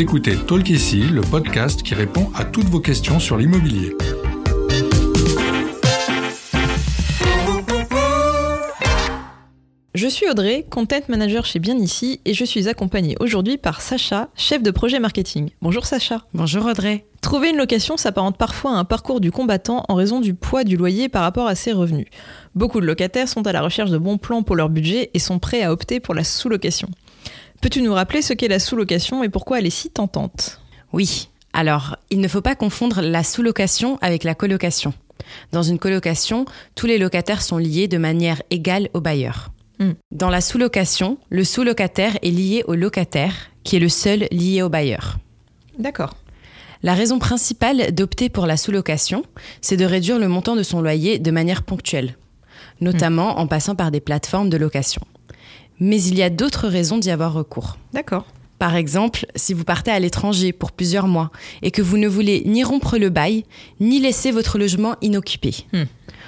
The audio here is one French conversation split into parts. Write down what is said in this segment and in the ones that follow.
Vous écoutez Talk ici, le podcast qui répond à toutes vos questions sur l'immobilier. Je suis Audrey, content manager chez Bien Ici, et je suis accompagnée aujourd'hui par Sacha, chef de projet marketing. Bonjour Sacha. Bonjour Audrey. Trouver une location s'apparente parfois à un parcours du combattant en raison du poids du loyer par rapport à ses revenus. Beaucoup de locataires sont à la recherche de bons plans pour leur budget et sont prêts à opter pour la sous-location. Peux-tu nous rappeler ce qu'est la sous-location et pourquoi elle est si tentante? Oui, alors il ne faut pas confondre la sous-location avec la colocation. Dans une colocation, tous les locataires sont liés de manière égale au bailleur. Hmm. Dans la sous-location, le sous-locataire est lié au locataire, qui est le seul lié au bailleur. D'accord. La raison principale d'opter pour la sous-location, c'est de réduire le montant de son loyer de manière ponctuelle, notamment en passant par des plateformes de location mais il y a d'autres raisons d'y avoir recours. D'accord. Par exemple, si vous partez à l'étranger pour plusieurs mois et que vous ne voulez ni rompre le bail, ni laisser votre logement inoccupé. Hmm.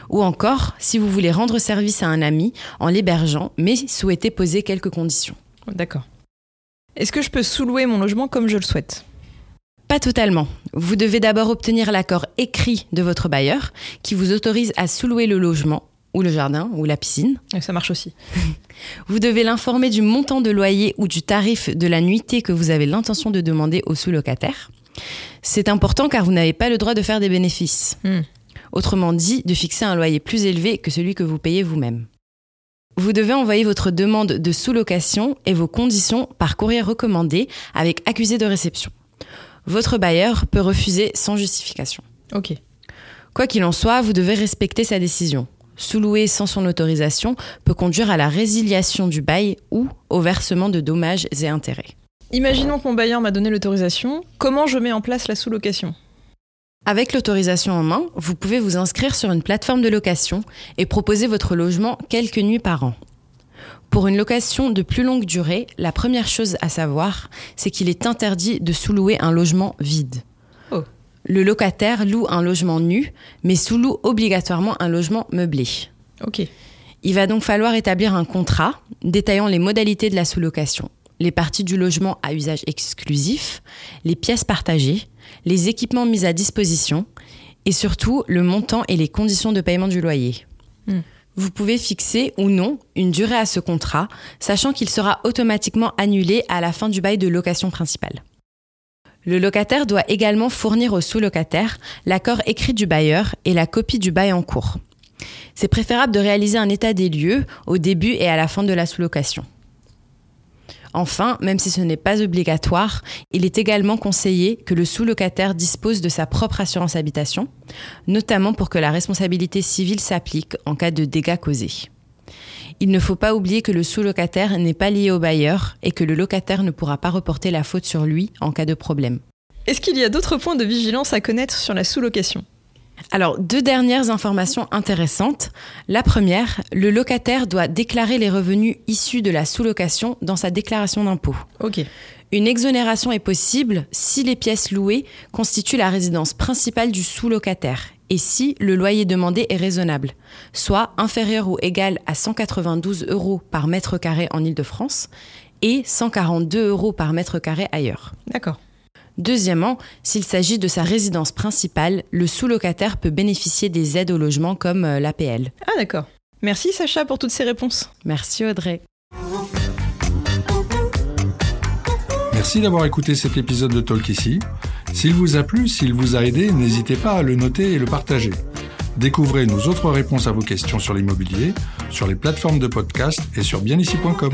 Ou encore, si vous voulez rendre service à un ami en l'hébergeant, mais souhaitez poser quelques conditions. D'accord. Est-ce que je peux sous-louer mon logement comme je le souhaite? Pas totalement. Vous devez d'abord obtenir l'accord écrit de votre bailleur qui vous autorise à sous-louer le logement ou le jardin, ou la piscine. ça marche aussi. Vous devez l'informer du montant de loyer ou du tarif de la nuitée que vous avez l'intention de demander au sous-locataire. C'est important car vous n'avez pas le droit de faire des bénéfices. Hmm. Autrement dit, de fixer un loyer plus élevé que celui que vous payez vous-même. Vous devez envoyer votre demande de sous-location et vos conditions par courrier recommandé avec accusé de réception. Votre bailleur peut refuser sans justification. Ok. Quoi qu'il en soit, vous devez respecter sa décision sous-louer sans son autorisation peut conduire à la résiliation du bail ou au versement de dommages et intérêts. Imaginons que mon bailleur m'a donné l'autorisation. Comment je mets en place la sous-location? Avec l'autorisation en main, vous pouvez vous inscrire sur une plateforme de location et proposer votre logement quelques nuits par an. Pour une location de plus longue durée, la première chose à savoir, c'est qu'il est interdit de sous-louer un logement vide le locataire loue un logement nu, mais sous-loue obligatoirement un logement meublé. Ok. Il va donc falloir établir un contrat détaillant les modalités de la sous-location, les parties du logement à usage exclusif, les pièces partagées, les équipements mis à disposition et surtout le montant et les conditions de paiement du loyer. Hmm. Vous pouvez fixer ou non une durée à ce contrat, sachant qu'il sera automatiquement annulé à la fin du bail de location principale. Le locataire doit également fournir au sous-locataire l'accord écrit du bailleur et la copie du bail en cours. C'est préférable de réaliser un état des lieux au début et à la fin de la sous-location. Enfin, même si ce n'est pas obligatoire, il est également conseillé que le sous-locataire dispose de sa propre assurance habitation, notamment pour que la responsabilité civile s'applique en cas de dégâts causés. Il ne faut pas oublier que le sous-locataire n'est pas lié au bailleur et que le locataire ne pourra pas reporter la faute sur lui en cas de problème. Est-ce qu'il y a d'autres points de vigilance à connaître sur la sous-location? Alors, deux dernières informations intéressantes. La première, le locataire doit déclarer les revenus issus de la sous-location dans sa déclaration d'impôt. Ok. Une exonération est possible si les pièces louées constituent la résidence principale du sous-locataire et si le loyer demandé est raisonnable, soit inférieur ou égal à 192 euros par mètre carré en Ile-de-France et 142 euros par mètre carré ailleurs. D'accord. Deuxièmement, s'il s'agit de sa résidence principale, le sous-locataire peut bénéficier des aides au logement comme euh, l'APL. Ah d'accord. Merci Sacha pour toutes ces réponses. Merci Audrey. Merci d'avoir écouté cet épisode de Talk ici. S'il vous a plu, s'il vous a aidé, n'hésitez pas à le noter et le partager. Découvrez nos autres réponses à vos questions sur l'immobilier, sur les plateformes de podcast et sur bienici.com.